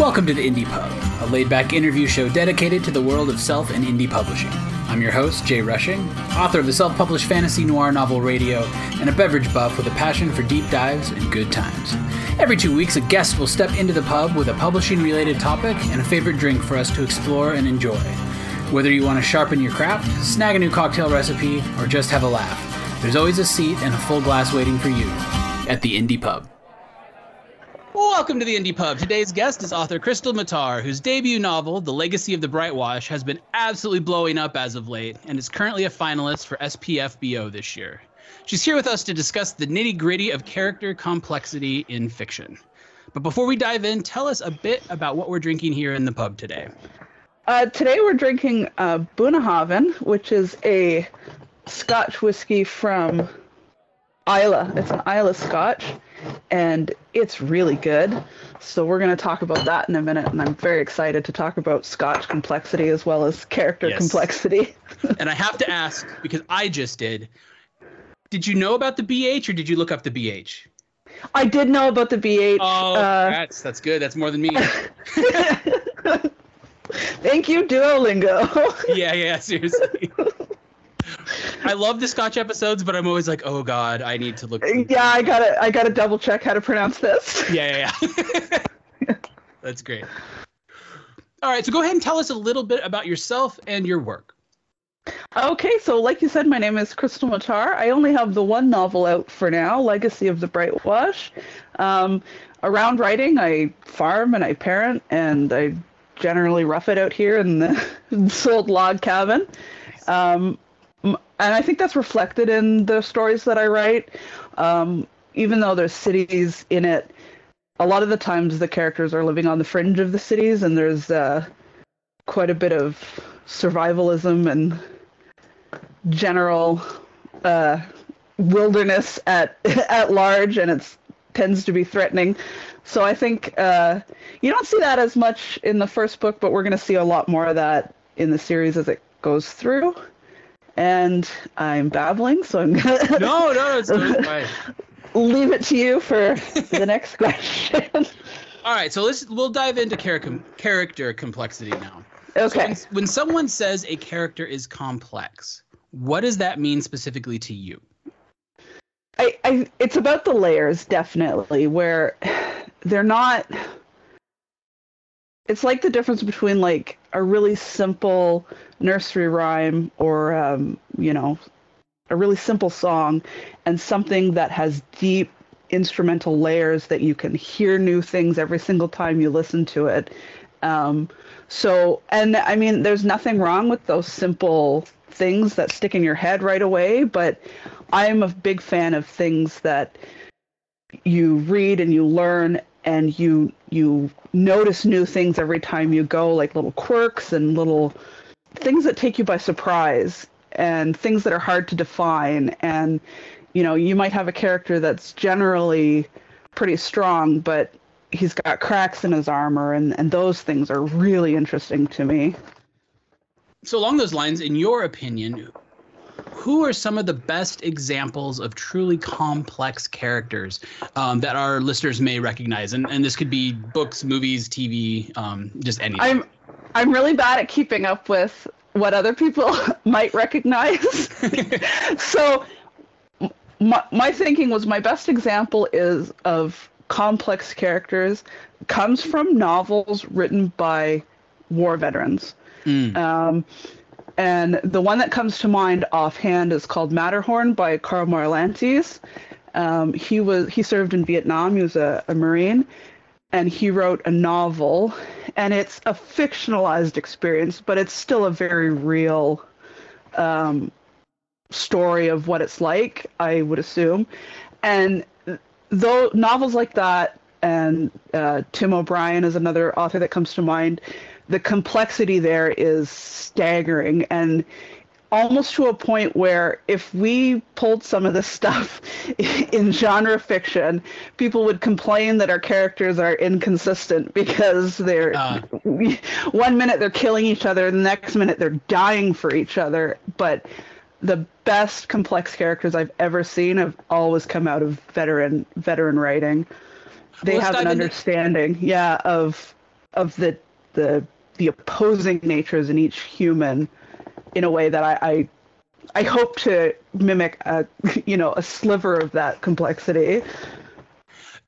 Welcome to the Indie Pub, a laid back interview show dedicated to the world of self and indie publishing. I'm your host, Jay Rushing, author of the self published fantasy noir novel Radio, and a beverage buff with a passion for deep dives and good times. Every two weeks, a guest will step into the pub with a publishing related topic and a favorite drink for us to explore and enjoy. Whether you want to sharpen your craft, snag a new cocktail recipe, or just have a laugh, there's always a seat and a full glass waiting for you at the Indie Pub. Welcome to the Indie Pub. Today's guest is author Krystle Matar, whose debut novel, The Legacy of the Brightwash, has been absolutely blowing up as of late and is currently a finalist for SPFBO this year. She's here with us to discuss the nitty gritty of character complexity in fiction. But before we dive in, tell us a bit about what we're drinking here in the pub today. Uh, today we're drinking uh, Bunnahabhain, which is a Scotch whiskey from Islay. It's an Islay Scotch, and it's really good. So we're going to talk about that in a minute, and I'm very excited to talk about Scotch complexity as well as character Yes. complexity. and I have to ask, because I just did, did you know about the BH or did you look up the BH? I did know about the BH. Oh, uh, that's that's good. That's more than me. thank you, Duolingo. yeah, yeah, seriously. I love the Scotch episodes, but I'm always like, oh god, I need to look. yeah, I gotta, I gotta double check how to pronounce this. Yeah, yeah, yeah. That's great. All right, so go ahead and tell us a little bit about yourself and your work. Okay, so like you said, my name is Krystle Matar. I only have the one novel out for now, Legacy of the Brightwash. Um, around writing, I farm and I parent, and I generally rough it out here in the old log cabin. Um, and I think that's reflected in the stories that I write. Um, even though there's cities in it, a lot of the times the characters are living on the fringe of the cities, and there's uh, quite a bit of survivalism and general uh, wilderness at at large, and it tends to be threatening. So I think uh, you don't see that as much in the first book, but we're going to see a lot more of that in the series as it goes through. And I'm babbling, so I'm to No, no, it's fine. leave it to you for the next question. All right, so let's we'll dive into character character complexity now. So okay. when, when someone says a character is complex, what does that mean specifically to you? I, I it's about the layers definitely where they're not it's like the difference between like a really simple nursery rhyme or um, you know a really simple song and something that has deep instrumental layers that you can hear new things every single time you listen to it. Um, so and i mean there's nothing wrong with those simple things that stick in your head right away but i'm a big fan of things that you read and you learn and you you notice new things every time you go like little quirks and little things that take you by surprise and things that are hard to define. And you know you might have a character that's generally pretty strong but he's got cracks in his armor and and those things are really interesting to me. So along those lines, in your opinion, who are some of the best examples of truly complex characters um, that our listeners may recognize? And, and this could be books, movies, TV, um, just anything. i'm i'm really bad at keeping up with what other people might recognize so my, my thinking was my best example is of complex characters comes from novels written by war veterans Mm. um, and the one that comes to mind offhand is called matterhorn by karl marlantes. Um, he was he served in vietnam. He was a, a marine. And he wrote a novel. And it's a fictionalized experience but it's still a very real um, story of what it's like i would assume. And though novels like that and uh, tim o'brien is another author that comes to mind the complexity there is staggering and almost to a point where if we pulled some of this stuff in genre fiction, people would complain that our characters are inconsistent because they're Uh. one minute they're killing each other, the next minute they're dying for each other. But the best complex characters I've ever seen have always come out of veteran veteran writing. They Well, have an into- understanding, yeah, of of the the the opposing natures in each human in a way that I, I I hope to mimic a you know a sliver of that complexity.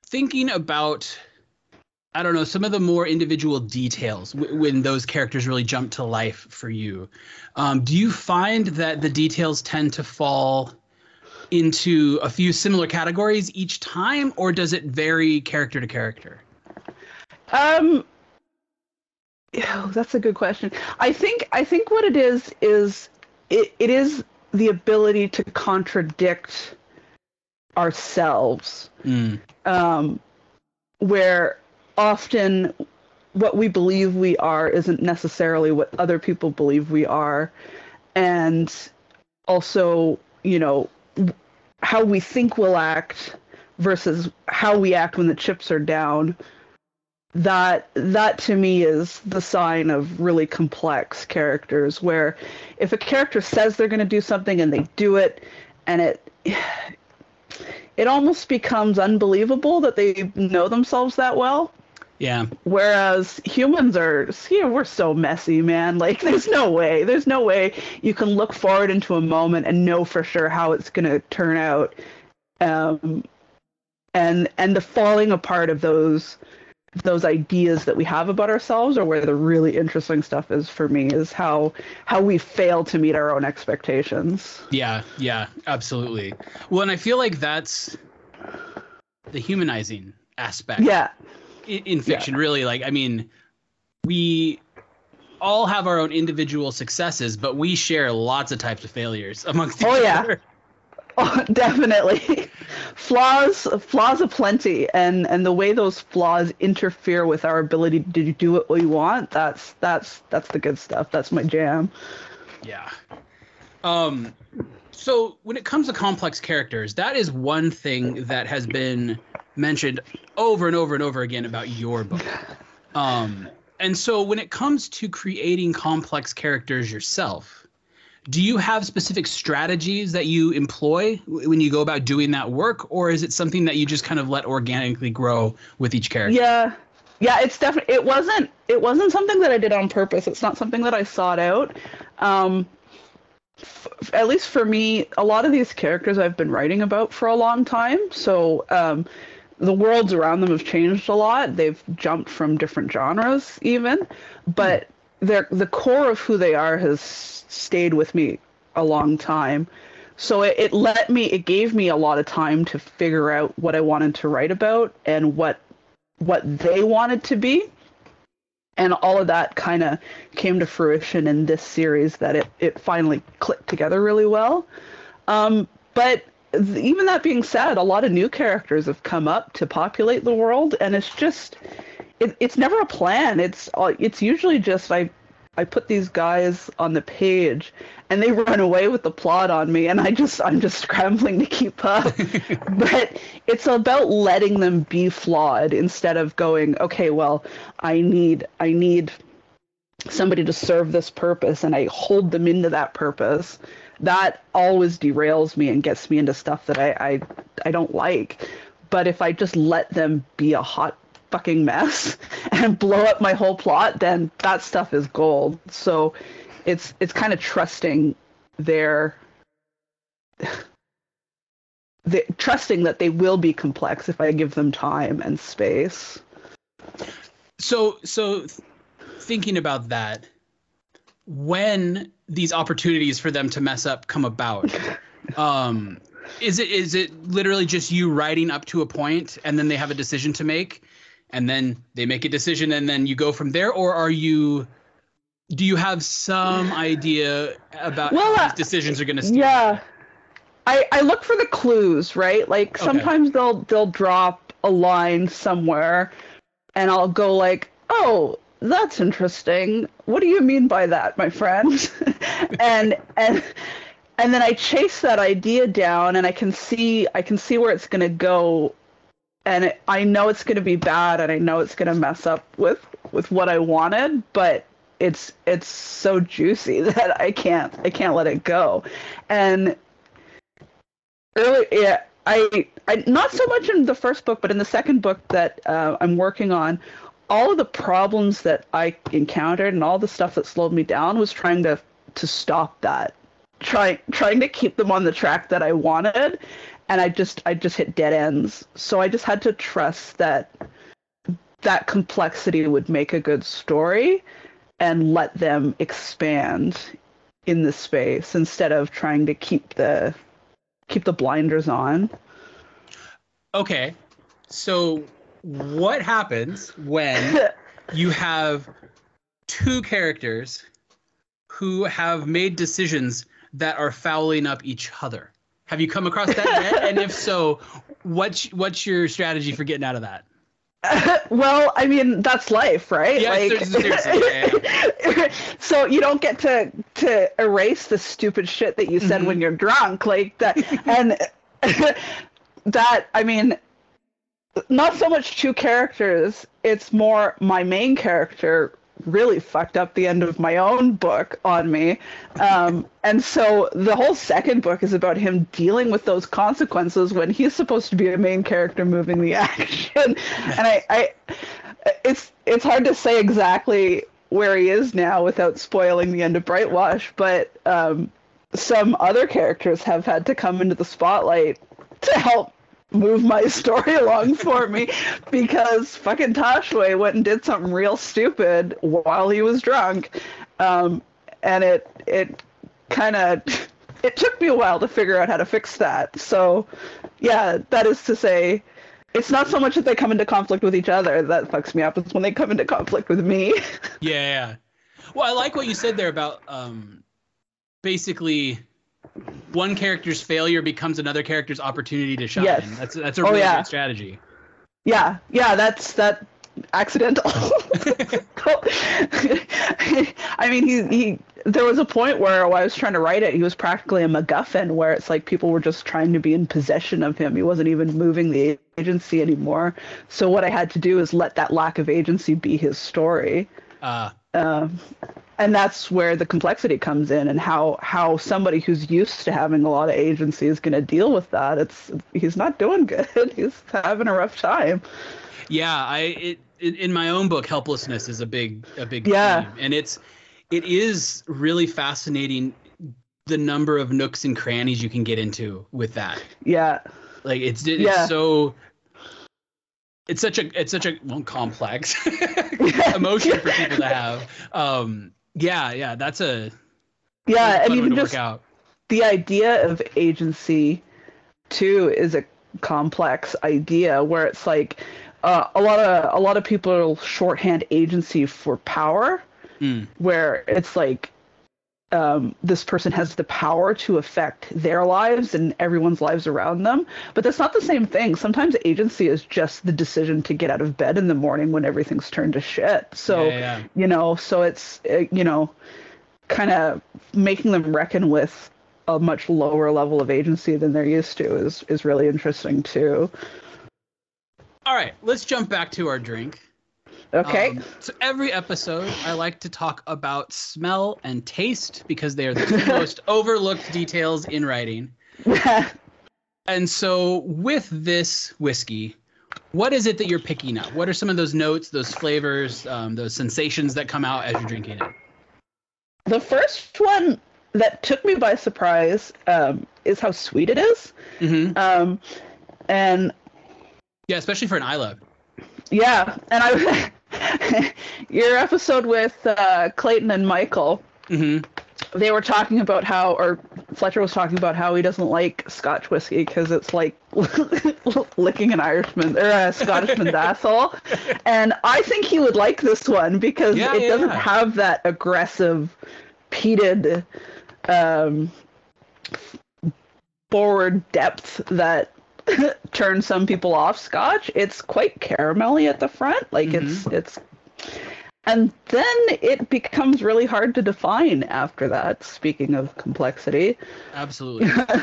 Thinking about I don't know some of the more individual details w- when those characters really jump to life for you. Um, do you find that the details tend to fall into a few similar categories each time, or does it vary character to character? Um, oh, that's a good question. I think I think what it is is it, it is the ability to contradict ourselves. Mm. Um, where often what we believe we are isn't necessarily what other people believe we are, and also you know how we think we'll act versus how we act when the chips are down that that to me is the sign of really complex characters where if a character says they're going to do something and they do it and it it almost becomes unbelievable that they know themselves that well. Yeah. whereas humans are you know, we're so messy man. Like there's no way there's no way you can look forward into a moment and know for sure how it's going to turn out. Um and and the falling apart of those those ideas that we have about ourselves or where the really interesting stuff is for me is how how we fail to meet our own expectations Yeah, yeah, absolutely. Well, and I feel like that's the humanizing aspect yeah in, in fiction, really. Like, I mean, we all have our own individual successes, but we share lots of types of failures amongst each Oh, yeah. other. Oh, definitely. flaws, flaws aplenty, and and the way those flaws interfere with our ability to do what we want. That's that's that's the good stuff. That's my jam. Yeah. Um so when it comes to complex characters, that is one thing that has been mentioned over and over and over again about your book. Um and so when it comes to creating complex characters yourself, do you have specific strategies that you employ when you go about doing that work or is it something that you just kind of let organically grow with each character? Yeah, yeah. It's definitely. It wasn't. It wasn't something that I did on purpose. It's not something that I sought out. Um, f- at least for me, a lot of these characters I've been writing about for a long time. So um, the worlds around them have changed a lot. They've jumped from different genres, even, but they're, the core of who they are has stayed with me a long time. So it, it let me, it gave me a lot of time to figure out what I wanted to write about and what what they wanted to be. And all of that kind of came to fruition in this series that it, it finally clicked together really well. Um, but even that being said, a lot of new characters have come up to populate the world, and it's just it, it's never a plan. It's uh, it's usually just I I put these guys on the page and they run away with the plot on me and I just I'm just scrambling to keep up. but it's about letting them be flawed instead of going, okay, well, I need I need somebody to serve this purpose and I hold them into that purpose. That always derails me and gets me into stuff that I I, I don't like. But if I just let them be a hot fucking mess and blow up my whole plot, then that stuff is gold. So it's it's kind of trusting their the, trusting that they will be complex if I give them time and space. So, so th- thinking about that, when these opportunities for them to mess up come about, um, is it is it literally just you writing up to a point and then they have a decision to make, and then they make a decision and then you go from there, or are you? Do you have some idea about Well, how these decisions are going to? Yeah. I, I look for the clues, right? Like Okay. sometimes they'll they'll drop a line somewhere and I'll go like, "Oh, that's interesting. What do you mean by that, my friend?" and and and then I chase that idea down and I can see I can see where it's going to go and it, I know it's going to be bad and I know it's going to mess up with with what I wanted, but it's it's so juicy that I can't I can't let it go. And early yeah, I I not so much in the first book, but in the second book that uh, I'm working on, all of the problems that I encountered and all the stuff that slowed me down was trying to to stop that. Trying trying to keep them on the track that I wanted and I just I just hit dead ends. So I just had to trust that that complexity would make a good story and let them expand in the space instead of trying to keep the keep the blinders on. Okay. So what happens when you have two characters who have made decisions that are fouling up each other? Have you come across that yet? and if so, what's what's your strategy for getting out of that? well, I mean, that's life, right? Yeah, like, seriously, yeah, so you don't get to to erase the stupid shit that you said Mhm. when you're drunk, like that, and that. I mean, not so much two characters. It's more my main character really fucked up the end of my own book on me. Um, and so the whole second book is about him dealing with those consequences when he's supposed to be a main character moving the action. and I, I, it's it's hard to say exactly where he is now without spoiling the end of Brightwash, but um, some other characters have had to come into the spotlight to help move my story along for me because fucking Tashué went and did something real stupid while he was drunk. Um, and it it kind of it took me a while to figure out how to fix that. So, yeah, that is to say it's not so much that they come into conflict with each other that fucks me up. It's when they come into conflict with me. Yeah, yeah. Well, I like what you said there about um, basically one character's failure becomes another character's opportunity to shine. Yes. That's that's a Oh, really yeah. good strategy. yeah, yeah, that's that accidental. I mean, he he. There was a point where while I was trying to write it, he was practically a MacGuffin, where it's like people were just trying to be in possession of him. He wasn't even moving the agency anymore. So what I had to do is let that lack of agency be his story. Uh, Um, and that's where the complexity comes in, and how how somebody who's used to having a lot of agency is going to deal with that. It's he's not doing good. He's having a rough time. yeah, I it, in, in my own book, helplessness is a big a big Yeah. theme, and it's it is really fascinating the number of nooks and crannies you can get into with that. Yeah. Like it's it's Yeah. so it's such a it's such a well, complex emotion for people to have. Um, yeah, yeah, that's a Yeah, fun and even just out. the idea of agency too is a complex idea where it's like uh, a lot of a lot of people shorthand agency for power Mm. where it's like um, this person has the power to affect their lives and everyone's lives around them. But that's not the same thing. Sometimes agency is just the decision to get out of bed in the morning when everything's turned to shit. So Yeah, yeah, you know so it's uh, you know kind of making them reckon with a much lower level of agency than they're used to is is really interesting too. All right, let's jump back to our drink. Okay Um, so every episode, I like to talk about smell and taste because they are the most overlooked details in writing. And so, with this whiskey, what is it that you're picking up? What are some of those notes, those flavors, um, those sensations that come out as you're drinking it? the first one that took me by surprise um, is how sweet it is Mm-hmm. um, and Yeah, especially for an Islay. yeah and i your episode with uh, clayton and michael Mm-hmm. they were talking about how, or Fletcher was talking about how he doesn't like Scotch whiskey because it's like licking an Irishman or a Scottishman's asshole. And I think he would like this one because Yeah, it yeah, doesn't yeah. have that aggressive, peated, um, forward depth that turns some people off Scotch. It's quite caramelly at the front, like it's it's and then it becomes really hard to define after that speaking of complexity Absolutely.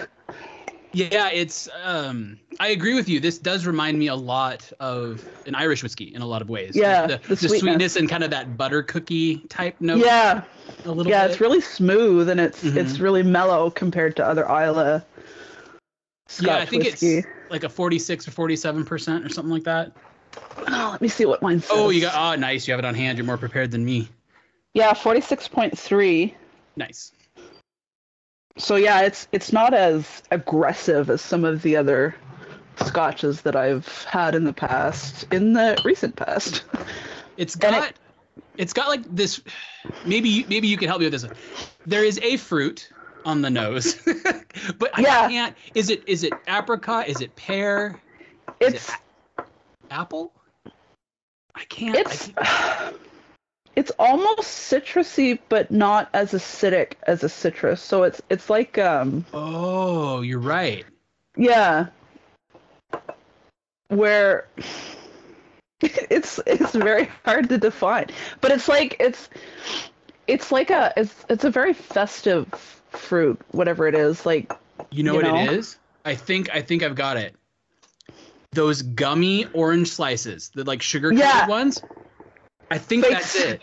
yeah, it's. Um, I agree with you. This does remind me a lot of an Irish whiskey in a lot of ways. Yeah, the, the the sweetness. sweetness. and kind of that butter cookie type note. yeah a little bit yeah bit. it's really smooth and it's Mhm. it's really mellow compared to other Islay Scotch yeah, I think whiskey it's like a 46 or 47 percent or something like that. Oh, let me see what mine says. Oh, you got oh nice. You have it on hand. You're more prepared than me. yeah, forty six point three. Nice. So yeah, it's it's not as aggressive as some of the other scotches that I've had in the past, in the recent past. It's got it's got like this maybe maybe you can help me with this. one. There is a fruit on the nose. but I Yeah. can't is it is it apricot? Is it pear? Is It's it apple? I can't I it's can't- it's almost citrusy, but not as acidic as a citrus. So it's it's like um Oh, you're right. yeah, where it's it's very hard to define, but it's like it's it's like a it's it's a very festive fruit, whatever it is. Like You know You what know? it is? I think I think I've got it. Those gummy orange slices, the like sugar coated Yeah. ones. I think Fake that's it.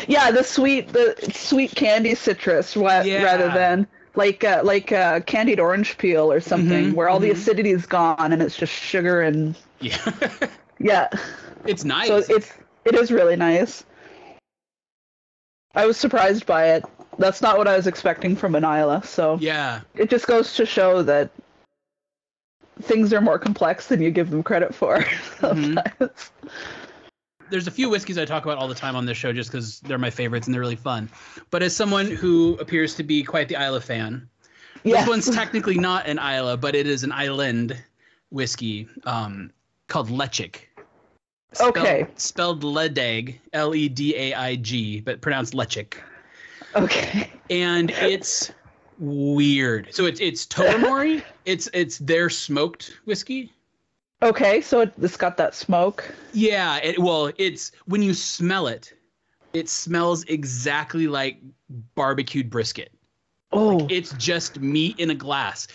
yeah, the sweet the sweet candy citrus wa- Yeah. rather than like uh, like uh, candied orange peel or something Mhm, where all the mhm. acidity is gone and it's just sugar and Yeah. yeah. it's nice. So it's it is really nice. I was surprised by it. That's not what I was expecting from an Islay, so yeah. it just goes to show that things are more complex than you give them credit for Mm-hmm. sometimes. there's a few whiskeys I talk about all the time on this show just because they're my favorites and they're really fun. But as someone who appears to be quite the Islay fan, Yeah. this one's technically not an Islay, but it is an island whiskey um, called Lechik. Spelled- Okay. Spelled Ledaig, L E D A I G, but pronounced Lechik. Okay. And it's weird. So it's it's Tobermory. it's it's their smoked whiskey. Okay, so it, it's got that smoke. Yeah, it, well, it's when you smell it, it smells exactly like barbecued brisket. Oh, It's just meat in a glass,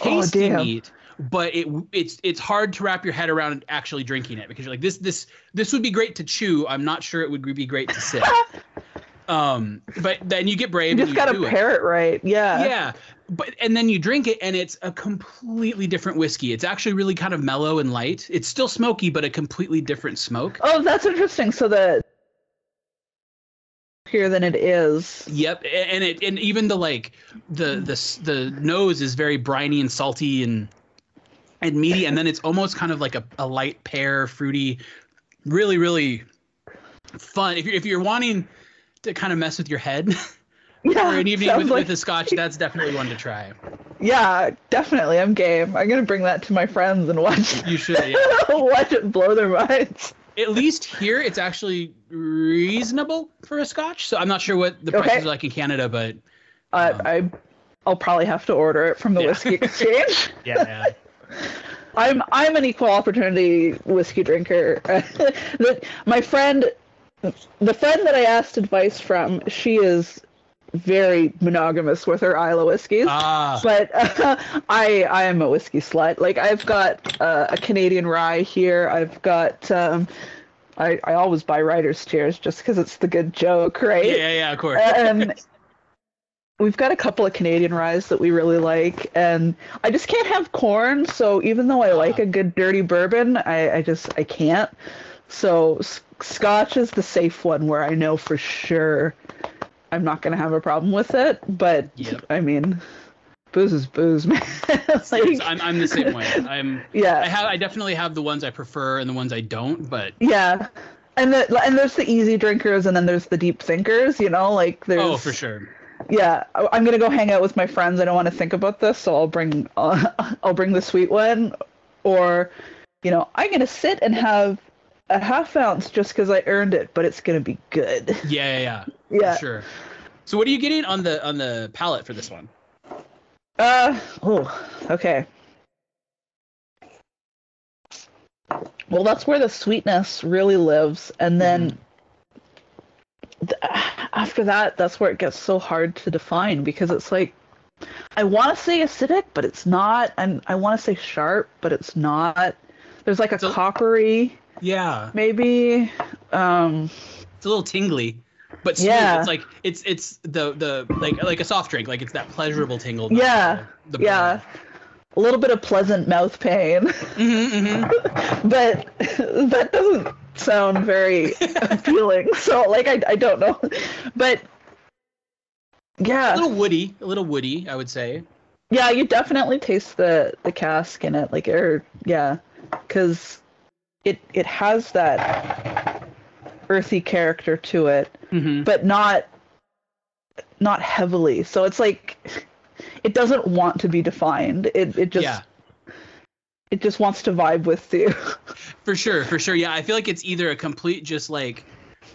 Oh, tasty damn. meat, but it it's it's hard to wrap your head around actually drinking it because you're like this this this would be great to chew. I'm not sure it would be great to sip. um, but then you get brave. you just gotta it. pair it right. Yeah. Yeah, but and then you drink it and it's a completely different whiskey. It's actually really kind of mellow and light. It's still smoky, but a completely different smoke. Oh, that's interesting. So the here than it is. Yep, and it and even the like the the the nose is very briny and salty and and meaty, and then it's almost kind of like a, a light pear, fruity, really really fun. If you're if you're wanting to kind of mess with your head Yeah. for an evening with, like- with a scotch, that's definitely one to try. yeah, definitely. I'm game. I'm gonna bring that to my friends and watch You should, yeah. watch it blow their minds. At least here, it's actually reasonable for a scotch. So I'm not sure what the Okay. prices are like in Canada, but I, Um, I I'll probably have to order it from the Yeah. whiskey exchange. yeah, I'm I'm an equal opportunity whiskey drinker. my friend, the friend that I asked advice from, she is very monogamous with her Islay whiskeys. ah, but uh, I I am a whiskey slut. Like I've got uh, a Canadian rye here. I've got um, I I always buy Writer's Tears just because it's the good joke, right? yeah, yeah, yeah, of course. Um, we've got a couple of Canadian ryes that we really like, and I just can't have corn. So even though I like a good dirty bourbon, I, I just I can't. So s- Scotch is the safe one where I know for sure I'm not gonna have a problem with it. But Yep. I mean, booze is booze, man. like, I'm, I'm the same way. I'm. yeah. I have. I definitely have the ones I prefer and the ones I don't. But yeah. And the, and there's the easy drinkers, and then there's the deep thinkers. You know, like there's oh, for sure. yeah I- i'm gonna go hang out with my friends i don't want to think about this so i'll bring uh, i'll bring the sweet one or you know i'm gonna sit and have a half ounce just because i earned it but it's gonna be good Yeah, yeah, yeah. yeah sure. So what are you getting on the on the palate for this one? uh oh okay well that's where the sweetness really lives and then th- after that that's where it gets so hard to define because it's like I want to say acidic, but it's not, and I want to say sharp, but it's not. There's like a So- coppery, Yeah, maybe. Um, it's a little tingly, but smooth. Yeah. It's like it's it's the the like like a soft drink. Like it's that pleasurable tingle. Yeah, The, the yeah. a little bit of pleasant mouth pain, Mm-hmm, but that doesn't sound very appealing. So like I I don't know, but yeah. A little woody, a little woody, I would say. yeah, you definitely taste the the cask in it, like or yeah, because it it has that earthy character to it, Mm-hmm. but not not heavily. So it's like it doesn't want to be defined. It it just yeah, it just wants to vibe with you. for sure, for sure. Yeah, I feel like it's either a complete just like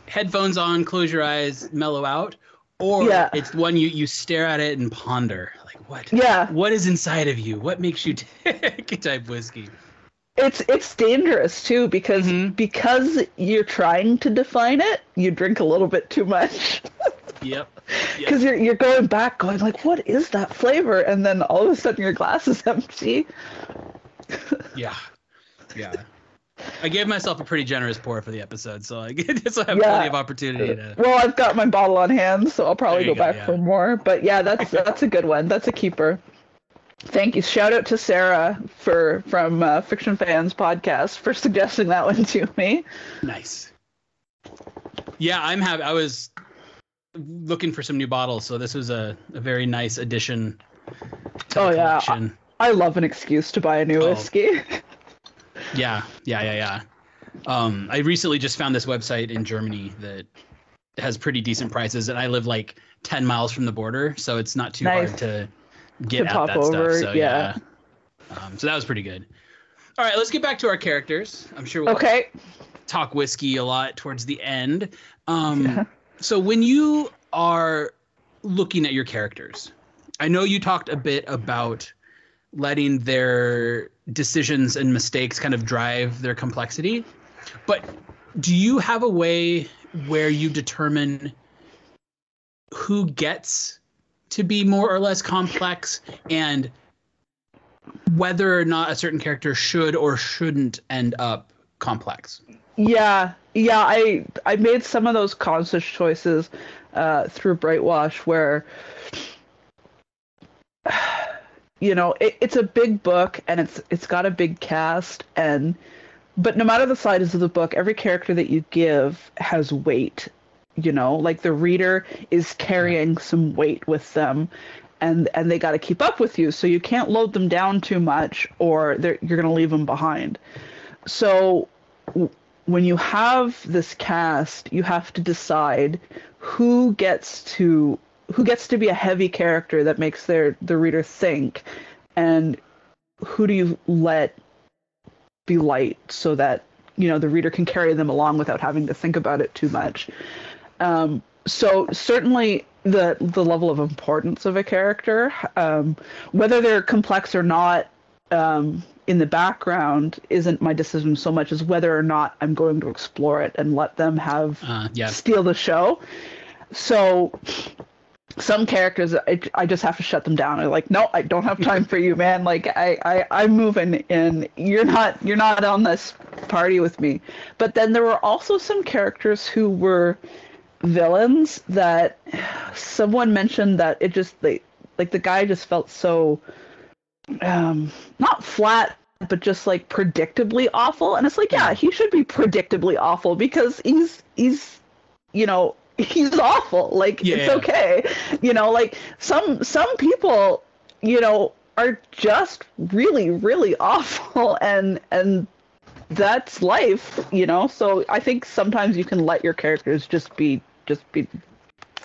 headphones on, close your eyes, mellow out, or Yeah. it's one you you stare at it and ponder like what yeah, what is inside of you? What makes you tick type whiskey? It's it's dangerous too because Mhm. because you're trying to define it, you drink a little bit too much. Yep. Because you're you're going back, going like, what is that flavor? And then all of a sudden your glass is empty. Yeah. Yeah. I gave myself a pretty generous pour for the episode, so I so I have Yeah. plenty of opportunity to. Well, I've got my bottle on hand, so I'll probably go go, back yeah. for more. But yeah, that's that's a good one. That's a keeper. Thank you. Shout out to Sarah for from uh, Fiction Fans podcast for suggesting that one to me. Nice. Yeah, I'm happy. I was looking for some new bottles, so this was a, a very nice addition to Oh, yeah. collection. I love an excuse to buy a new Oh. whiskey. Yeah, yeah, yeah, yeah. Um, I recently just found this website in Germany that has pretty decent prices, and I live like ten miles from the border, so it's not too Nice. hard to get To pop that over, stuff. So yeah. yeah, um, so that was pretty good. All right, let's get back to our characters. I'm sure we'll Okay. talk whiskey a lot towards the end. Um, Yeah. So when you are looking at your characters, I know you talked a bit about letting their decisions and mistakes kind of drive their complexity, but do you have a way where you determine who gets to be more or less complex and whether or not a certain character should or shouldn't end up complex? Yeah, yeah. I I made some of those conscious choices uh, through Brightwash, where you know it, it's a big book and it's it's got a big cast and but no matter the size of the book, every character that you give has weight. You know, like the reader is carrying some weight with them. And, and they got to keep up with you, so you can't load them down too much, or you're going to leave them behind. So w- when you have this cast, you have to decide who gets to who gets to be a heavy character that makes their the reader think, and who do you let be light so that you know the reader can carry them along without having to think about it too much. Um, so certainly the the level of importance of a character, um, whether they're complex or not, um, in the background isn't my decision so much as whether or not I'm going to explore it and let them have Uh, yeah. steal the show. So some characters I, I just have to shut them down. I'm like, no, I don't have time for you, man. Like I, I I'm moving and you're not you're not on this party with me. But then there were also some characters who were villains that someone mentioned that it just they like the guy just felt so um not flat but just like predictably awful. And it's like yeah he should be predictably awful because he's he's you know he's awful. Like it's Yeah. okay. You know like some some people you know are just really really awful. And and that's life you know? So i think sometimes you can let your characters just be just be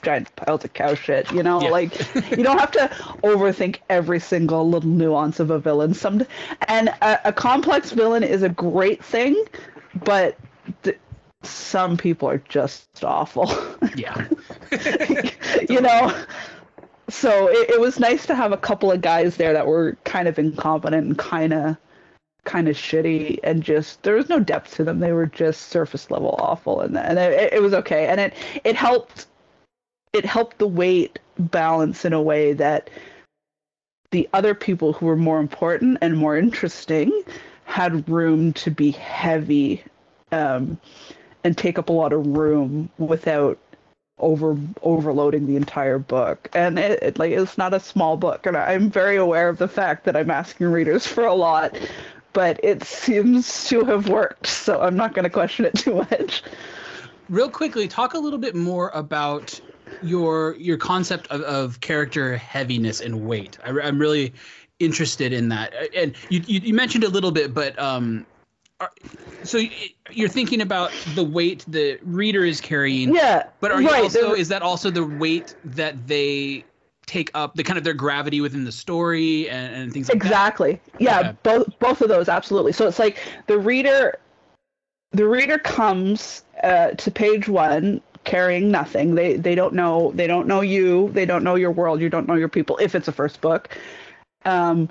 giant piles of cow shit you know? Yeah. like you don't have to overthink every single little nuance of a villain. Some and a, a complex villain is a great thing but th- some people are just awful. Yeah. you know? So it, it was nice to have a couple of guys there that were kind of incompetent and kind of kind of shitty and just there was no depth to them. They were just surface level awful and and it, it was okay. And it it helped it helped the weight balance in a way that the other people who were more important and more interesting had room to be heavy um, and take up a lot of room without over overloading the entire book. And it, it, like it's not a small book and i'm very aware of the fact that i'm asking readers for a lot but it seems to have worked so i'm not going to question it too much real quickly talk a little bit more about your your concept of, of character heaviness and weight I, am really interested in that and you, you, you mentioned a little bit but um so you're thinking about the weight the reader is carrying. Yeah. But are you right, also is that also the weight that they take up the kind of their gravity within the story and, and things like exactly. that? Exactly. Yeah, okay. both both of those absolutely. So it's like the reader the reader comes uh, to page 1 carrying nothing. They they don't know they don't know you, they don't know your world, you don't know your people if it's a first book. Um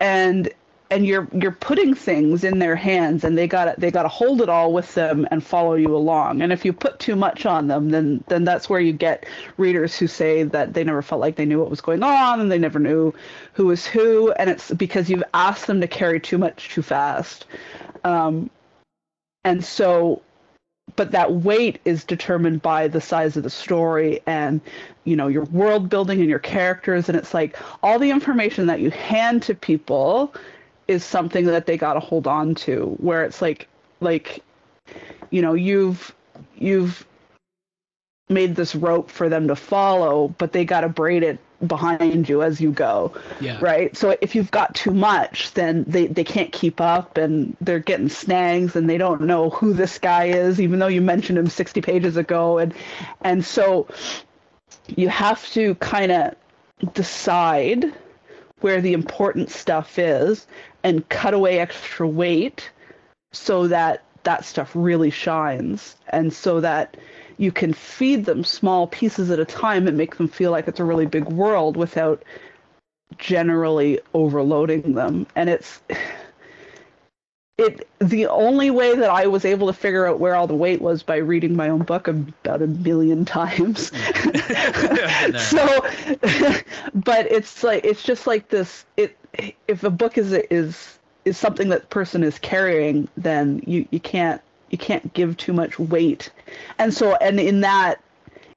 and and you're you're putting things in their hands and they got they got to hold it all with them and follow you along. And if you put too much on them then then that's where you get readers who say that they never felt like they knew what was going on and they never knew who was who and it's because you've asked them to carry too much too fast. Um, and so but that weight is determined by the size of the story and you know your world building and your characters. And it's like all the information that you hand to people is something that they got to hold on to where it's like like you know you've you've made this rope for them to follow but they got to braid it behind you as you go. Yeah. right? So if you've got too much then they, they can't keep up and they're getting snags and they don't know who this guy is even though you mentioned him 60 pages ago. And and so you have to kind of decide where the important stuff is and cut away extra weight so that that stuff really shines and so that you can feed them small pieces at a time and make them feel like it's a really big world without generally overloading them. And it's it the only way that I was able to figure out where all the weight was by reading my own book about a million times. so, but it's like it's just like this. It if a book is is is something that person is carrying, then you you can't you can't give too much weight, and so and in that.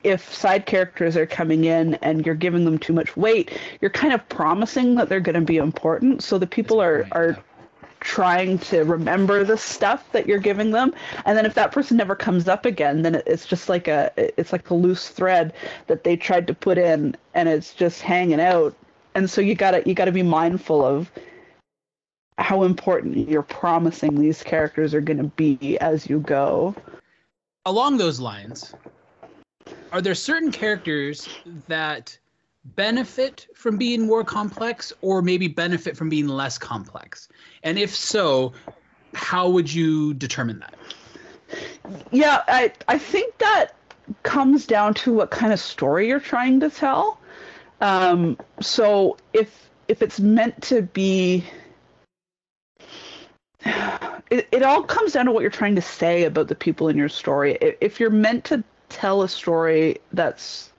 If side characters are coming in and you're giving them too much weight, you're kind of promising that they're going to be important. So the people are, are trying to remember the stuff that you're giving them. And then if that person never comes up again then it's just like a it's like a loose thread that they tried to put in and it's just hanging out. And so you gotta you gotta be mindful of how important you're promising these characters are to be as you go. Along those lines are there certain characters that benefit from being more complex or maybe benefit from being less complex? And if so, how would you determine that? Yeah, I I think that comes down to what kind of story you're trying to tell. Um, so if if it's meant to be it, it all comes down to what you're trying to say about the people in your story. If you're meant to tell a story that's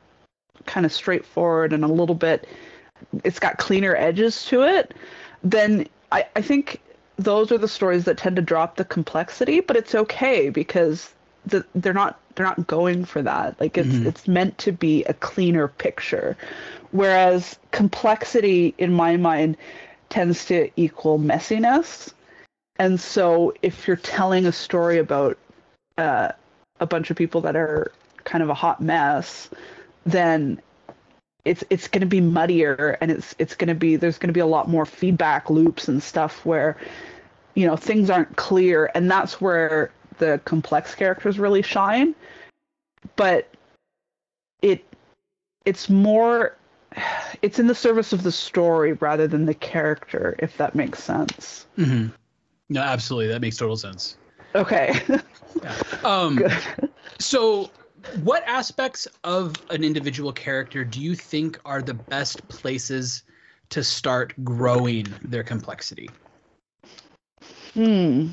kind of straightforward and a little bit it's got cleaner edges to it, then I, I think those are the stories that tend to drop the complexity, but it's okay because the, they're not they're not going for that. Like it's mm-hmm. it's meant to be a cleaner picture. Whereas complexity in my mind tends to equal messiness. And so if you're telling a story about uh, a bunch of people that are kind of a hot mess, then it's it's going to be muddier and it's it's going to be there's going to be a lot more feedback loops and stuff where you know things aren't clear. And that's where the complex characters really shine. But it it's more it's in the service of the story rather than the character if that makes sense. Mm-hmm. no absolutely. That makes total sense. Okay. Yeah. um so what aspects of an individual character do you think are the best places to start growing their complexity? Hmm.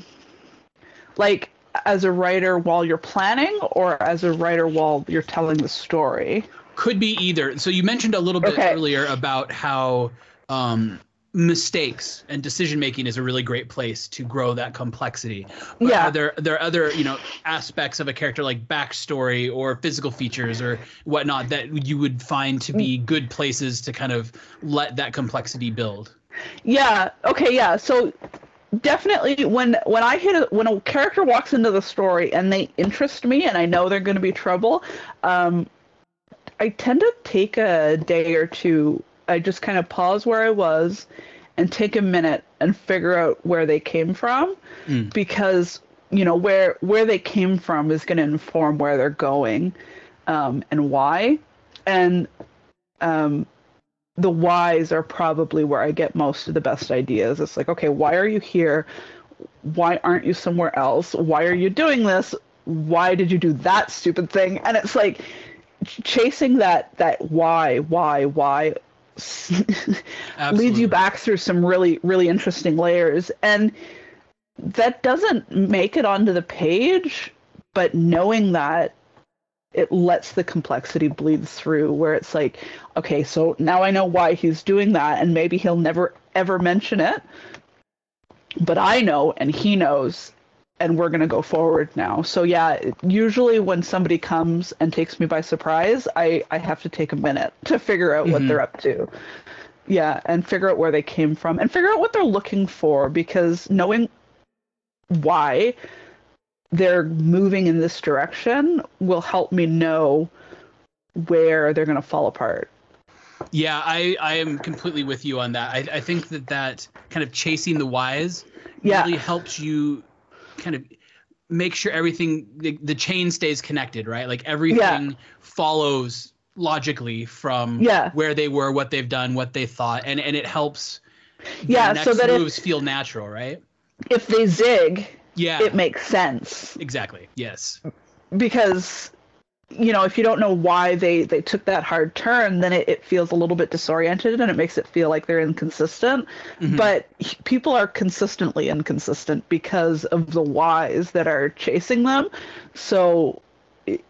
Like as a writer while you're planning or as a writer while you're telling the story? Could be either. So you mentioned a little bit okay. earlier about how um, mistakes and decision making is a really great place to grow that complexity. But Yeah. Are there there are other you know aspects of a character like backstory or physical features or whatnot that you would find to be good places to kind of let that complexity build? Yeah. Okay. Yeah. So definitely when when I hit a, when a character walks into the story and they interest me and I know they're going to be trouble, um, I tend to take a day or two. I just kind of pause where I was and take a minute and figure out where they came from because you know where where they came from is going to inform where they're going um, and why and um, the whys are probably where I get most of the best ideas. It's like, okay, why are you here? Why aren't you somewhere else? Why are you doing this? Why did you do that stupid thing? And it's like ch- chasing that that why, why, why leads you back through some really really interesting layers. And that doesn't make it onto the page but knowing that it lets the complexity bleed through where it's like okay so now i know why he's doing that and maybe he'll never ever mention it but i know and he knows and we're going to go forward now so yeah usually when somebody comes and takes me by surprise i i have to take a minute to figure out what Mhm. they're up to yeah and figure out where they came from and figure out what they're looking for because knowing why they're moving in this direction will help me know where they're going to fall apart. Yeah, I, I am completely with you on that. I, I think that that kind of chasing the whys Yeah. really helps you kind of make sure everything the, the chain stays connected, right? Like everything follows logically from Yeah. where they were, what they've done, what they thought, and and it helps. the Yeah, next so that if- moves feel natural, right? If they zig, Yeah, it makes sense exactly. Yes. because you know if you don't know why they they took that hard turn then it, it feels a little bit disoriented and it makes it feel like they're inconsistent. Mhm. but people are consistently inconsistent because of the whys that are chasing them. So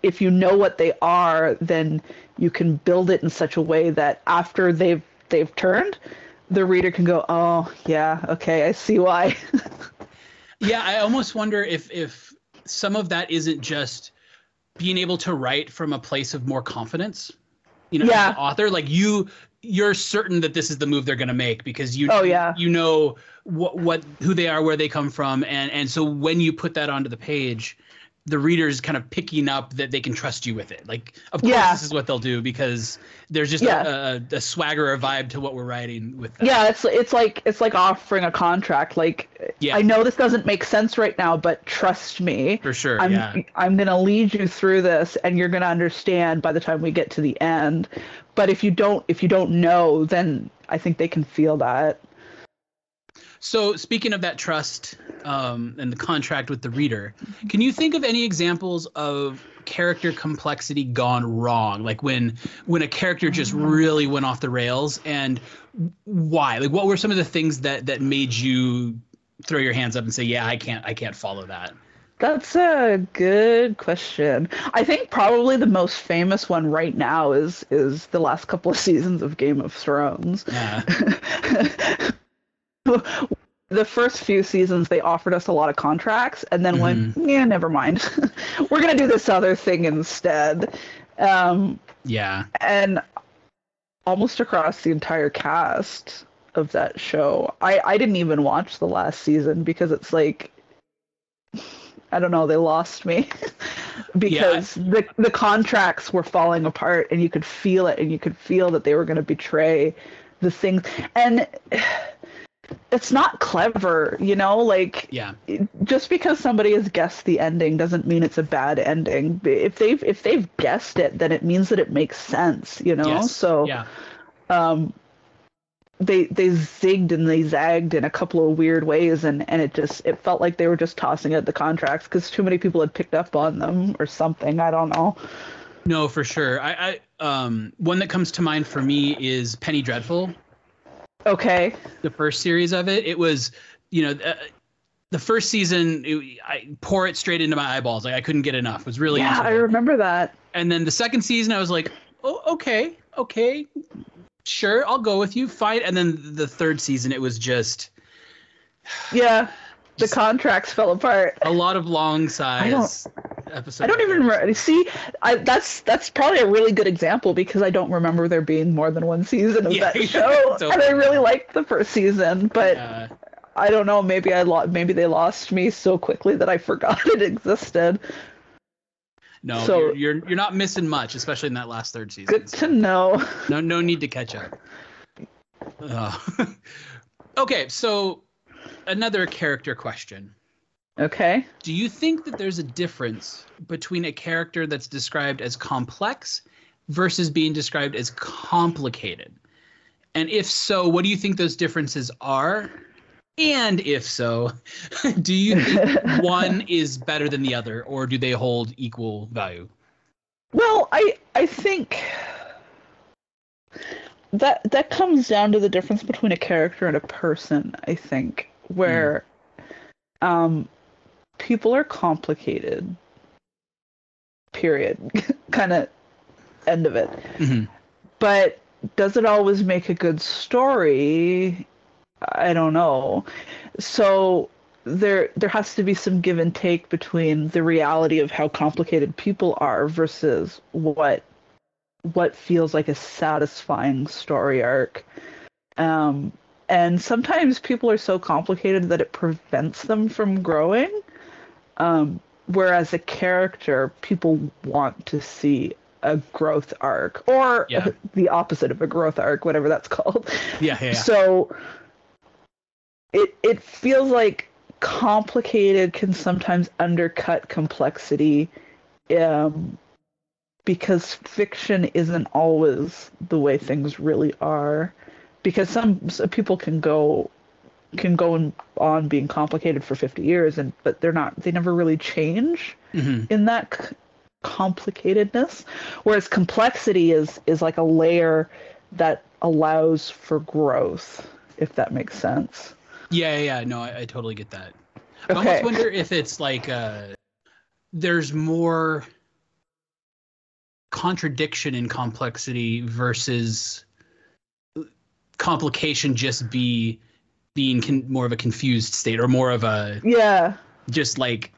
if you know what they are then you can build it in such a way that after they've they've turned the reader can go oh yeah okay i see why. Yeah, I almost wonder if if some of that isn't just being able to write from a place of more confidence. You know, Yeah. author, like you you're certain that this is the move they're going to make because you Oh, yeah. you know what what who they are, where they come from and and so when you put that onto the page, the reader's kind of picking up that they can trust you with it. Like of course Yeah. this is what they'll do because there's just Yeah. a, a, a swagger or vibe to what we're writing with that. Yeah, it's it's like it's like offering a contract. Like Yeah. I know this doesn't make sense right now, but trust me. For sure. I'm yeah. I'm gonna lead you through this, and you're gonna understand by the time we get to the end. But if you don't if you don't know, then I think they can feel that. So, speaking of that trust um, and the contract with the reader, can you think of any examples of character complexity gone wrong? Like when when a character just really went off the rails, and why? Like, what were some of the things that that made you throw your hands up and say, "Yeah, I can't, I can't follow that." That's a good question. I think probably the most famous one right now is is the last couple of seasons of Game of Thrones. Yeah, the first few seasons they offered us a lot of contracts and then went yeah never mind. We're gonna do this other thing instead. Um, yeah, and almost across the entire cast of that show i i didn't even watch the last season because it's like i don't know they lost me. Because the the contracts were falling apart and you could feel it and you could feel that they were going to betray the things. And it's not clever you know like yeah, just because somebody has guessed the ending doesn't mean it's a bad ending. If they've if they've guessed it, then it means that it makes sense, you know. yes, So yeah, um, they they zigged and they zagged in a couple of weird ways, and and it just it felt like they were just tossing out the contracts because too many people had picked up on them or something. I don't know. no, for sure. I, I um, one that comes to mind for me is Penny Dreadful. Okay. the first series of it. It was, you know, uh, the first season. It, I pour it straight into my eyeballs. Like I couldn't get enough. It was really yeah, I remember that. And then the second season, I was like, oh, okay, okay, sure, I'll go with you. Fine. And then the third season, it was just Yeah, the contracts fell apart. a lot of long size episodes. I don't even remember. See, I, that's that's probably a really good example because I don't remember there being more than one season of Yeah, that show, totally. and I really liked the first season. But Uh, I don't know. Maybe I lo- maybe they lost me so quickly that I forgot it existed. no, So- you're, you're you're not missing much, especially in that last third season. Good to know. No, no need to catch up. Uh, okay, so another character question. Okay. Do you think that there's a difference between a character that's described as complex versus being described as complicated? And if so, what do you think those differences are? And if so, do you think one is better than the other, or do they hold equal value? Well, I I think that that comes down to the difference between a character and a person. I think where um people are complicated. Period. kind of end of it. Mhm. But does it always make a good story? I don't know. So there there has to be some give and take between the reality of how complicated people are versus what what feels like a satisfying story arc. Um and sometimes people are so complicated that it prevents them from growing. Um whereas a character people want to see a growth arc or Yeah. the opposite of a growth arc whatever that's called Yeah, yeah, yeah. so it it feels like complicated can sometimes undercut complexity um because fiction isn't always the way things really are because some, some people can go can go on- on being complicated for 50 years and but they're not they never really change Mhm. in that c- complicatedness whereas complexity is is like a layer that allows for growth if that makes sense Yeah, yeah, yeah. No, I, I totally get that. I Okay. almost wonder if it's like uh, there's more contradiction in complexity versus complication just be being con- more of a confused state or more of a yeah. just like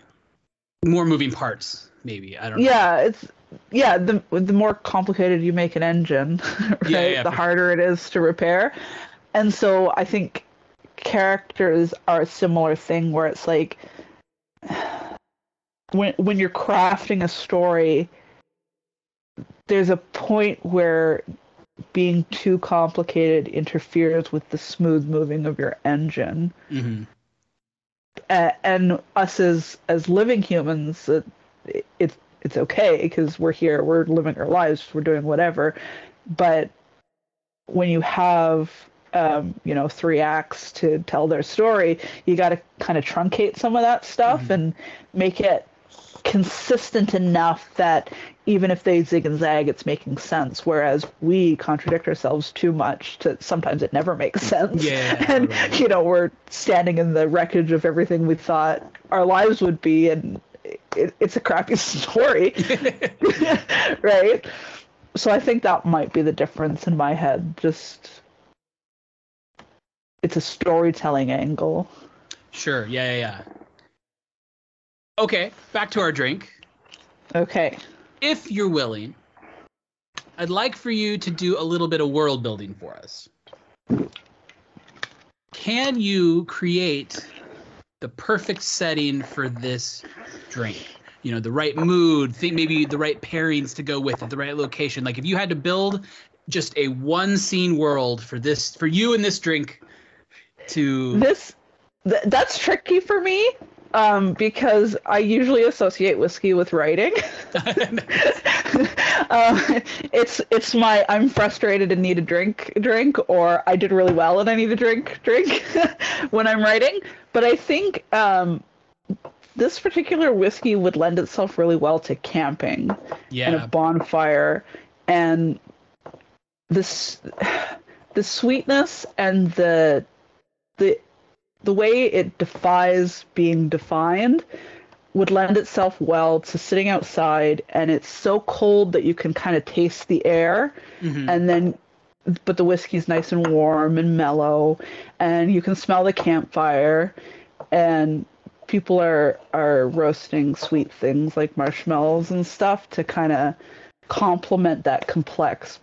more moving parts maybe. I don't know. Yeah it's yeah the the more complicated you make an engine right Yeah, yeah, the harder it is to repair. And so i think characters are a similar thing where it's like when when you're crafting a story there's a point where being too complicated interferes with the smooth moving of your engine. Mhm. uh, and us as as living humans it, it's it's okay because we're here we're living our lives we're doing whatever. But when you have um, you know three acts to tell their story you got to kind of truncate some of that stuff and make it consistent enough that even if they zig and zag it's making sense whereas we contradict ourselves too much to sometimes it never makes mm, sense. Yeah, and totally. you know we're standing in the wreckage of everything we thought our lives would be and it, it's a crappy story. Right? So i think that might be the difference in my head. Just it's a storytelling angle. Sure yeah yeah yeah okay back to our drink. Okay. If you're willing i'd like for you to do a little bit of world building for us. Can you create the perfect setting for this drink? You know the right mood think maybe the right pairings to go with it the right location. Like if you had to build just a one scene world for this for you and this drink to this th- that's tricky for me um, because I usually associate whiskey with writing. uh, it's it's my I'm frustrated and need a drink drink, or I did really well and I need a drink drink when I'm writing. But I think um, this particular whiskey would lend itself really well to camping and a bonfire, and this the sweetness and the the the way it defies being defined would lend itself well to sitting outside and it's so cold that you can kind of taste the air Mhm. and then but the whiskey's nice and warm and mellow, and you can smell the campfire, and people are are roasting sweet things like marshmallows and stuff to kind of complement that complex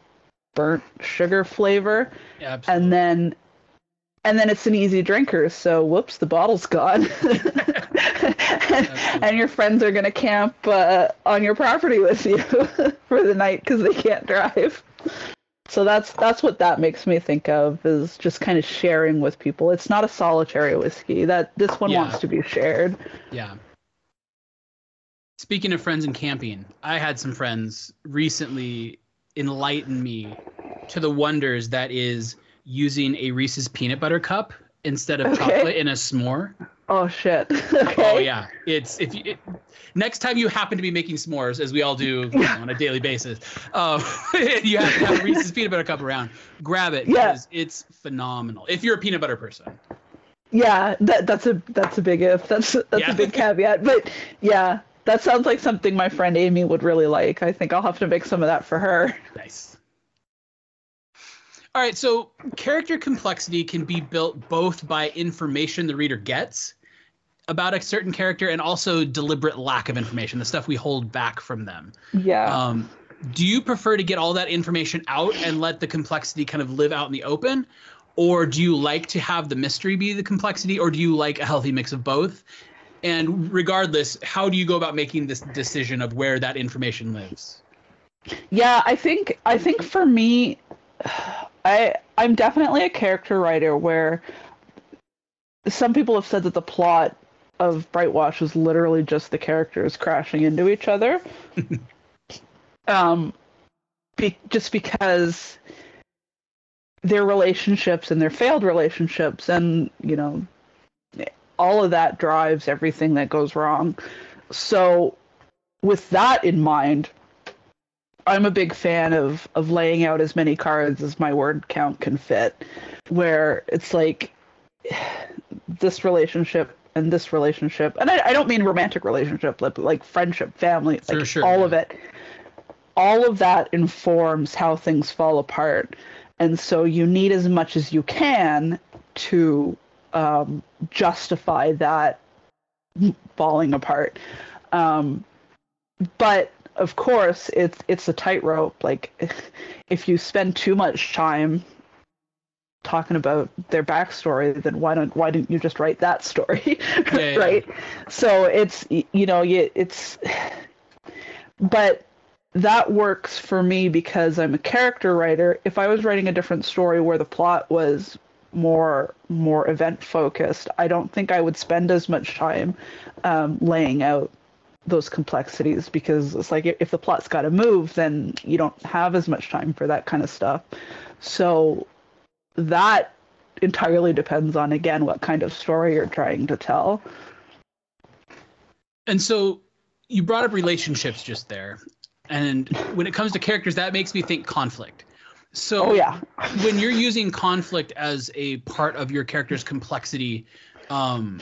burnt sugar flavor. Yeah, and then and then it's an easy drinker. So whoops, the bottle's gone, and, and, your friends are gonna camp uh, on your property with you for the night because they can't drive. So that's that's what that makes me think of is just kind of sharing with people. It's not a solitary whiskey. That this one yeah. wants to be shared. Yeah. Speaking of friends and camping, I had some friends recently enlighten me to the wonders that is using a Reese's peanut butter cup instead of okay. chocolate in a s'more. Oh shit. okay. Oh yeah. It's if you it, next time you happen to be making s'mores, as we all do you know, on a daily basis, uh, you have to have a Reese's peanut butter cup around. Grab it yeah. because it's phenomenal. If you're a peanut butter person. Yeah, that that's a that's a big if. That's that's yeah. a big caveat. But yeah, that sounds like something my friend Amy would really like. I think I'll have to make some of that for her. Nice. All right, so character complexity can be built both by information the reader gets about a certain character and also deliberate lack of information, the stuff we hold back from them. Yeah. Um, do you prefer to get all that information out and let the complexity kind of live out in the open? Or do you like to have the mystery be the complexity, or do you like a healthy mix of both? And regardless, how do you go about making this decision of where that information lives? Yeah, I think I think for me, I I'm definitely a character writer where some people have said that the plot of Brightwash is literally just the characters crashing into each other. um, be, just because their relationships and their failed relationships and you know all of that drives everything that goes wrong. So with that in mind, I'm a big fan of of laying out as many cards as my word count can fit, where it's like this relationship and this relationship, and I, I don't mean romantic relationship, but like friendship, family, like sure, all yeah. of it. All of that informs how things fall apart, and so you need as much as you can to um, justify that falling apart. Um, but of course, it's it's a tightrope. Like, if you spend too much time talking about their backstory, then why don't why didn't you just write that story, yeah, right? Yeah. So it's you know it's, but that works for me because I'm a character writer. If I was writing a different story where the plot was more more event focused, I don't think I would spend as much time um, laying out those complexities because it's like if the plot's got to move, then you don't have as much time for that kind of stuff. So that entirely depends on again what kind of story you're trying to tell. And so you brought up relationships just there. And when it comes to characters, that makes me think conflict. So oh, yeah. when you're using conflict as a part of your character's complexity, um,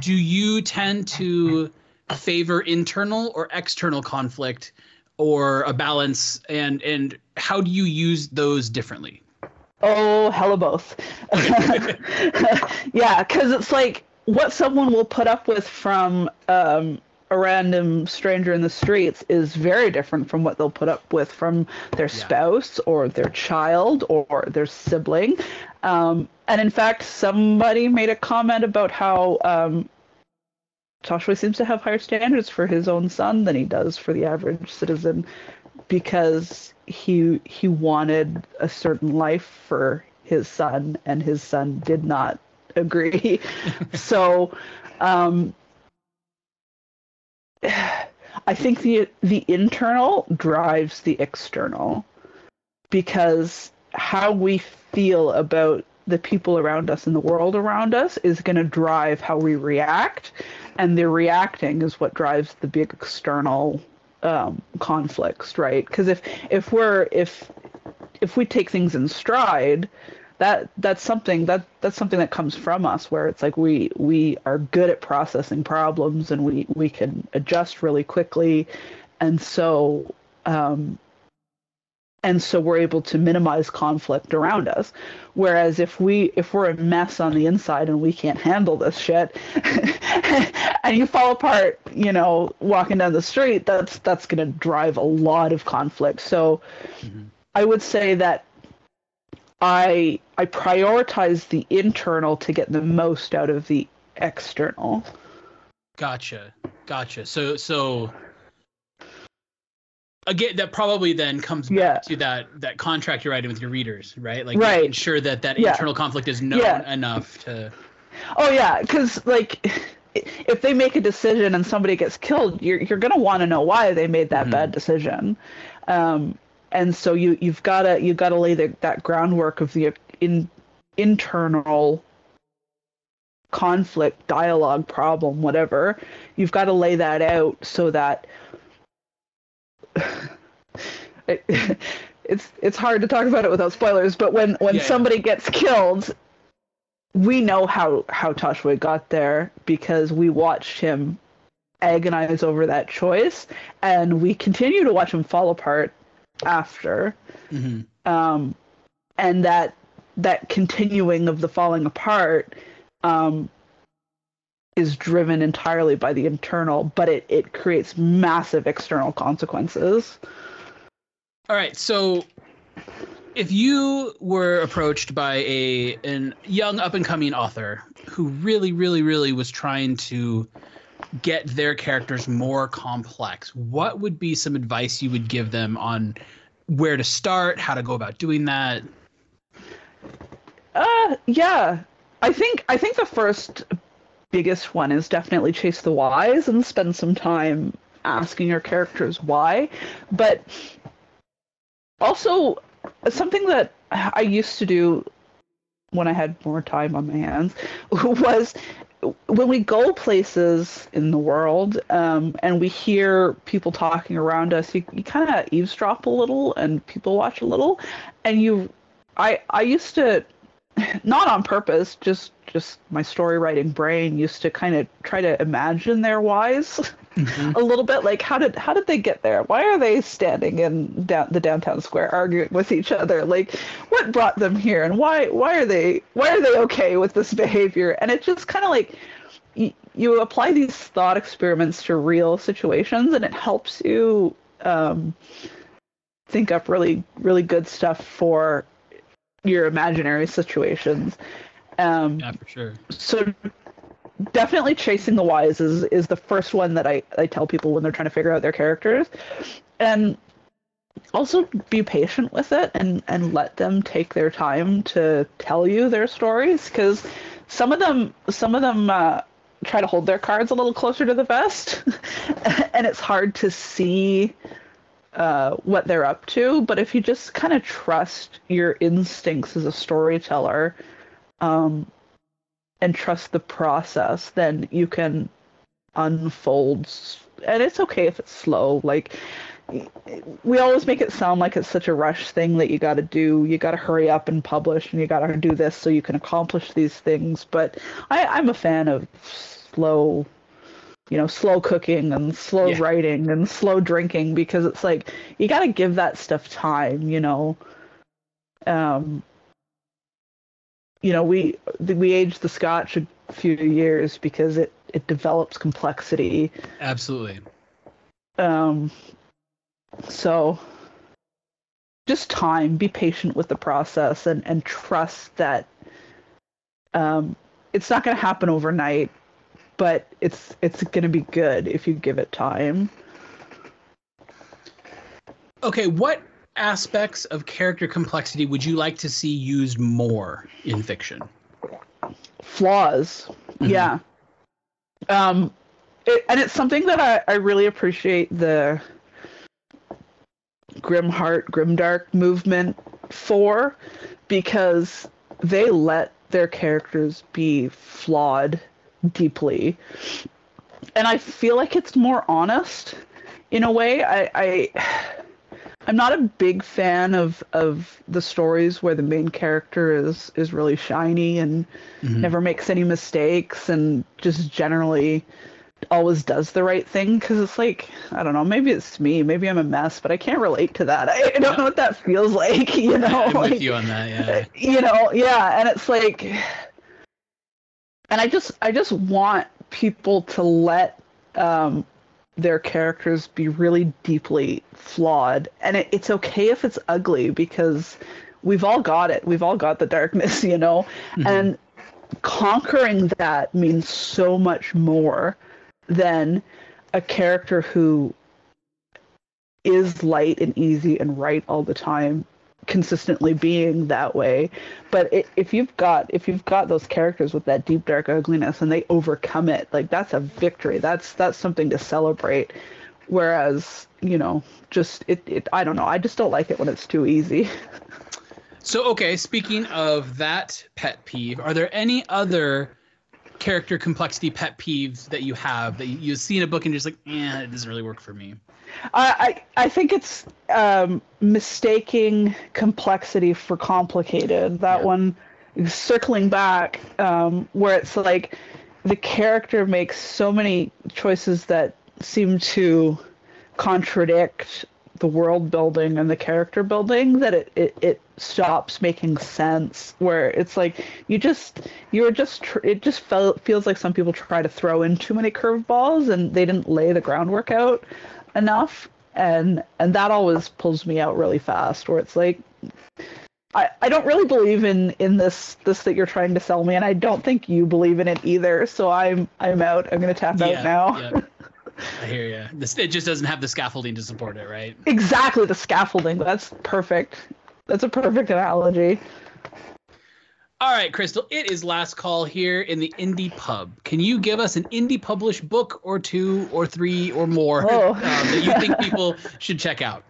do you tend to favor internal or external conflict or a balance and and how do you use those differently oh hella both yeah because it's like what someone will put up with from um, a random stranger in the streets is very different from what they'll put up with from their yeah. spouse or their child or their sibling. Um, and in fact, somebody made a comment about how um, Tashué seems to have higher standards for his own son than he does for the average citizen because he he wanted a certain life for his son and his son did not agree. so um, I think the the internal drives the external because how we feel about the people around us and the world around us is going to drive how we react. And the reacting is what drives the big external um, conflicts right? Because if if we're if if we take things in stride that that's something that that's something that comes from us where it's like we we are good at processing problems and we we can adjust really quickly. And so um, and so we're able to minimize conflict around us. Whereas if we if we're a mess on the inside and we can't handle this shit and you fall apart you know walking down the street that's that's going to drive a lot of conflict. So mm-hmm. i would say that i i prioritize the internal to get the most out of the external. Gotcha. Gotcha. So so again that probably then comes back yeah. to that that contract you're writing with your readers right like right. ensure that that yeah. internal conflict is known yeah. enough to oh yeah because like if they make a decision and somebody gets killed you're, you're going to want to know why they made that mm-hmm. bad decision um, and so you you've got to you've got to lay the, that groundwork of the in internal conflict dialogue problem whatever you've got to lay that out so that it, it's it's hard to talk about it without spoilers. But when when yeah, somebody yeah. gets killed, we know how how Tashué got there because we watched him agonize over that choice, and we continue to watch him fall apart after. Mm-hmm. Um, and that that continuing of the falling apart um, is driven entirely by the internal, but it, it creates massive external consequences. All right, so if you were approached by a an young up and coming author who really, really, really was trying to get their characters more complex, what would be some advice you would give them on where to start, how to go about doing that? Uh yeah. I think I think the first biggest one is definitely chase the whys and spend some time asking your characters why. But also, something that I used to do when I had more time on my hands was when we go places in the world um, and we hear people talking around us, you, you kind of eavesdrop a little and people watch a little. And you, I, I used to, not on purpose, just just my story writing brain used to kind of try to imagine their whys mm-hmm. a little bit like how did how did they get there? Why are they standing in down the downtown square arguing with each other? Like what brought them here and why why are they why are they okay with this behavior? And it just kind of like y- you apply these thought experiments to real situations and it helps you um, think up really really good stuff for your imaginary situations um, yeah, for sure. So definitely chasing the whys is is the first one that I I tell people when they're trying to figure out their characters, and also be patient with it and and let them take their time to tell you their stories because some of them some of them uh, try to hold their cards a little closer to the vest, and it's hard to see uh, what they're up to. But if you just kind of trust your instincts as a storyteller um, and trust the process, then you can unfold. And it's okay if it's slow. Like, we always make it sound like it's such a rush thing that you got to do. You got to hurry up and publish, and you got to do this so you can accomplish these things. But I, I'm a fan of slow, you know, slow cooking and slow yeah. writing and slow drinking because it's like you got to give that stuff time. You know, um, you know, we we aged the Scotch a few years because it it develops complexity. Absolutely. Um. So. Just time. Be patient with the process and and trust that. Um, it's not going to happen overnight, but it's it's going to be good if you give it time. Okay, what aspects of character complexity would you like to see used more in fiction? Flaws. Mm-hmm. Yeah. Um, it, and it's something that I, I really appreciate the grim heart, grim dark movement for because they let their characters be flawed deeply. And I feel like it's more honest in a way. I, I I'm not a big fan of of the stories where the main character is is really shiny and mm-hmm. never makes any mistakes and just generally always does the right thing because it's like I don't know, maybe it's me, maybe I'm a mess, but I can't relate to that. I, I don't know what that feels like, you know. I'm like, with you on that. Yeah. You know, yeah, and it's like, and I just I just want people to let um, their characters be really deeply flawed, and it, it's okay if it's ugly because we've all got it. We've all got the darkness, you know, Mhm. and conquering that means so much more than a character who is light and easy and right all the time consistently being that way. But i if you've got if you've got those characters with that deep dark ugliness and they overcome it like that's a victory. That's that's something to celebrate. Whereas you know just it, it i don't know. I just don't like it when it's too easy. So okay, speaking of that pet peeve, are there any other character complexity pet peeves that you have that you, you see in a book and you're just like, yeah, it doesn't really work for me? I, I I think it's um, mistaking complexity for complicated. That Yeah. one, circling back, um, where it's like the character makes so many choices that seem to contradict the world building and the character building that it, it, it stops making sense where it's like you just you're just tr- it just felt feels like some people try to throw in too many curveballs and they didn't lay the groundwork out enough and and that always pulls me out really fast where it's like I, I don't really believe in in this this that you're trying to sell me and I don't think you believe in it either so I'm I'm out I'm gonna tap out now yeah. I hear you. This it just doesn't have the scaffolding to support it, right? exactly the scaffolding that's perfect that's a perfect analogy All right, Krystle, it is last call here in the indie pub. Can you give us an indie published book or two or three or more Oh. um, that you think people should check out?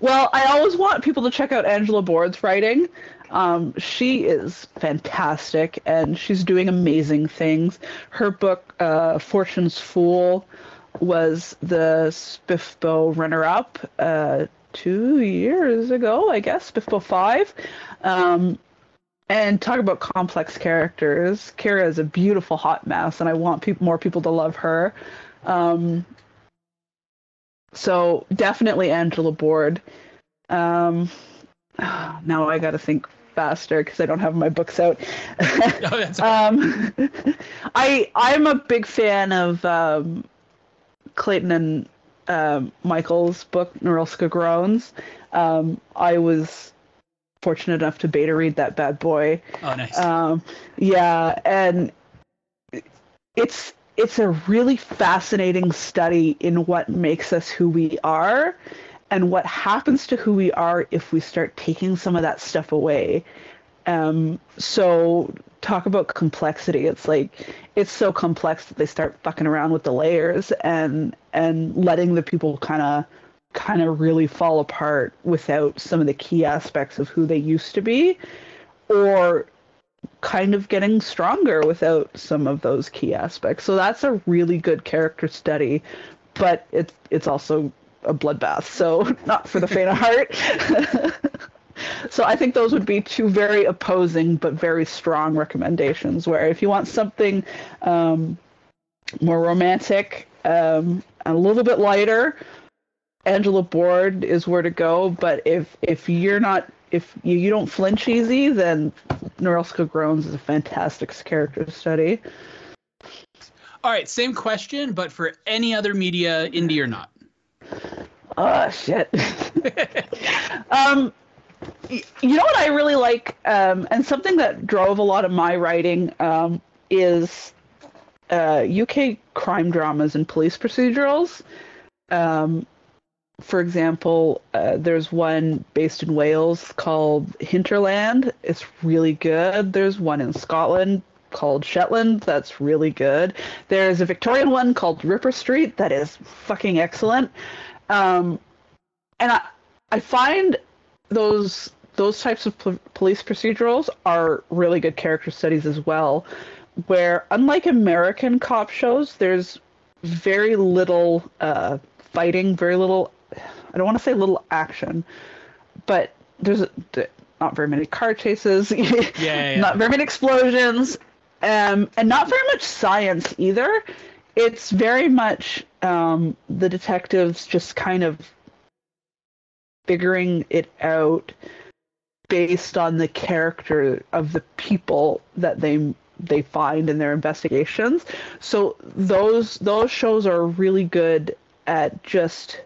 Well, I always want people to check out Angela Boord's writing. Um, she is fantastic and she's doing amazing things. Her book, uh, Fortune's Fool, was the SPFBO runner up uh, two years ago, I guess, SPFBO 5. Um, and talk about complex characters. Kyrra is a beautiful hot mess, and I want peop more people to love her. Um, so definitely Angela Boord. Um, now I got to think faster because I don't have my books out. Oh, um, I I'm a big fan of um, Clayton and um, Michael's book Norylska Groans. Um, I was fortunate enough to beta read that bad boy. oh, nice. Um, yeah, and it's it's a really fascinating study in what makes us who we are and what happens to who we are if we start taking some of that stuff away. Um, so talk about complexity. It's like it's so complex that they start fucking around with the layers and and letting the people kind of kind of really fall apart without some of the key aspects of who they used to be or kind of getting stronger without some of those key aspects. So that's a really good character study, but it's it's also a bloodbath, so not for the faint of heart. so I think those would be two very opposing but very strong recommendations. Where if you want something um, more romantic, um, and a little bit lighter, Angela Boord is where to go. But if if you're not if you, you don't flinch easy, then Norylska Groans is a fantastic character study. All right, same question, but for any other media, indie or not. Oh shit. um, you know what I really like, um, and something that drove a lot of my writing um, is uh, UK crime dramas and police procedurals. Um, for example, uh, there's one based in Wales called Hinterland. It's really good. There's one in Scotland called Shetland that's really good. There's a Victorian one called Ripper Street that is fucking excellent. Um, and I, I find those those types of po- police procedurals are really good character studies as well. Where unlike American cop shows, there's very little uh, fighting, very little. I don't want to say little action, but there's not very many car chases. Yeah, yeah. not very many explosions, um, and not very much science either. it's very much um, the detectives just kind of figuring it out based on the character of the people that they they find in their investigations. So those those shows are really good at just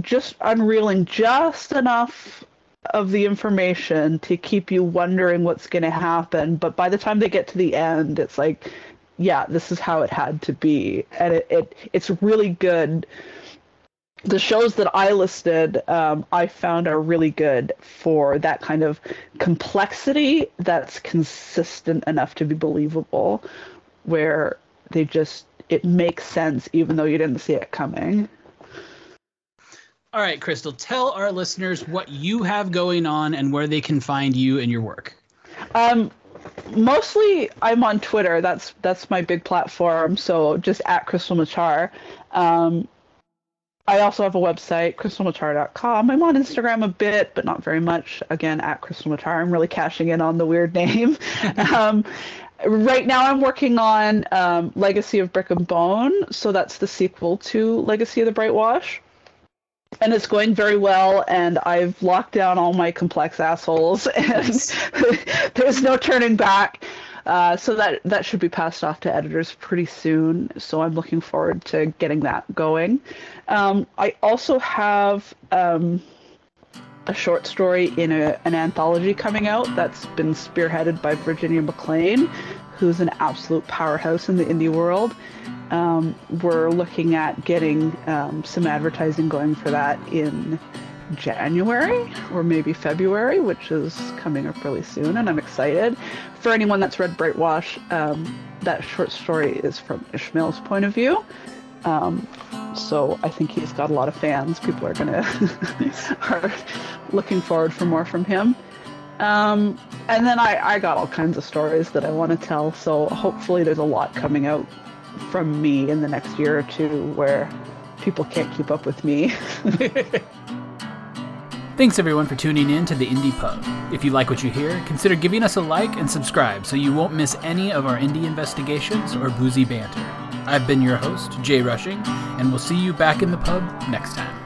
just unreeling just enough of the information to keep you wondering what's going to happen but by the time they get to the end it's like yeah this is how it had to be and it, it it's really good the shows that I listed, um, I found are really good for that kind of complexity that's consistent enough to be believable, where they just it makes sense even though you didn't see it coming. All right, Krystle, tell our listeners what you have going on and where they can find you and your work. Um, mostly I'm on Twitter. That's that's my big platform. So just at Krystle Matar. Um, I also have a website, krystlematar.com. I'm on Instagram a bit, but not very much. Again, at crystalmatar. I'm really cashing in on the weird name. um, right now, I'm working on um, Legacy of Brick and Bone. So that's the sequel to Legacy of the Brightwash. And it's going very well, and I've locked down all my complex assholes, and there's no turning back. Uh, so that that should be passed off to editors pretty soon. So I'm looking forward to getting that going. Um, I also have um, a short story in a, an anthology coming out that's been spearheaded by Virginia McClain, who's an absolute powerhouse in the indie world. Um, we're looking at getting um, some advertising going for that in January or maybe February, which is coming up really soon, and I'm excited. For anyone that's read Brightwash, um, that short story is from Ishmael's point of view. Um, so I think he's got a lot of fans. People are gonna are looking forward for more from him. Um, and then I, I got all kinds of stories that I want to tell. So hopefully there's a lot coming out from me in the next year or two where people can't keep up with me. Thanks everyone for tuning in to the Indie Pub. If you like what you hear, consider giving us a like and subscribe so you won't miss any of our indie investigations or boozy banter. I've been your host, Jay Rushing, and we'll see you back in the pub next time.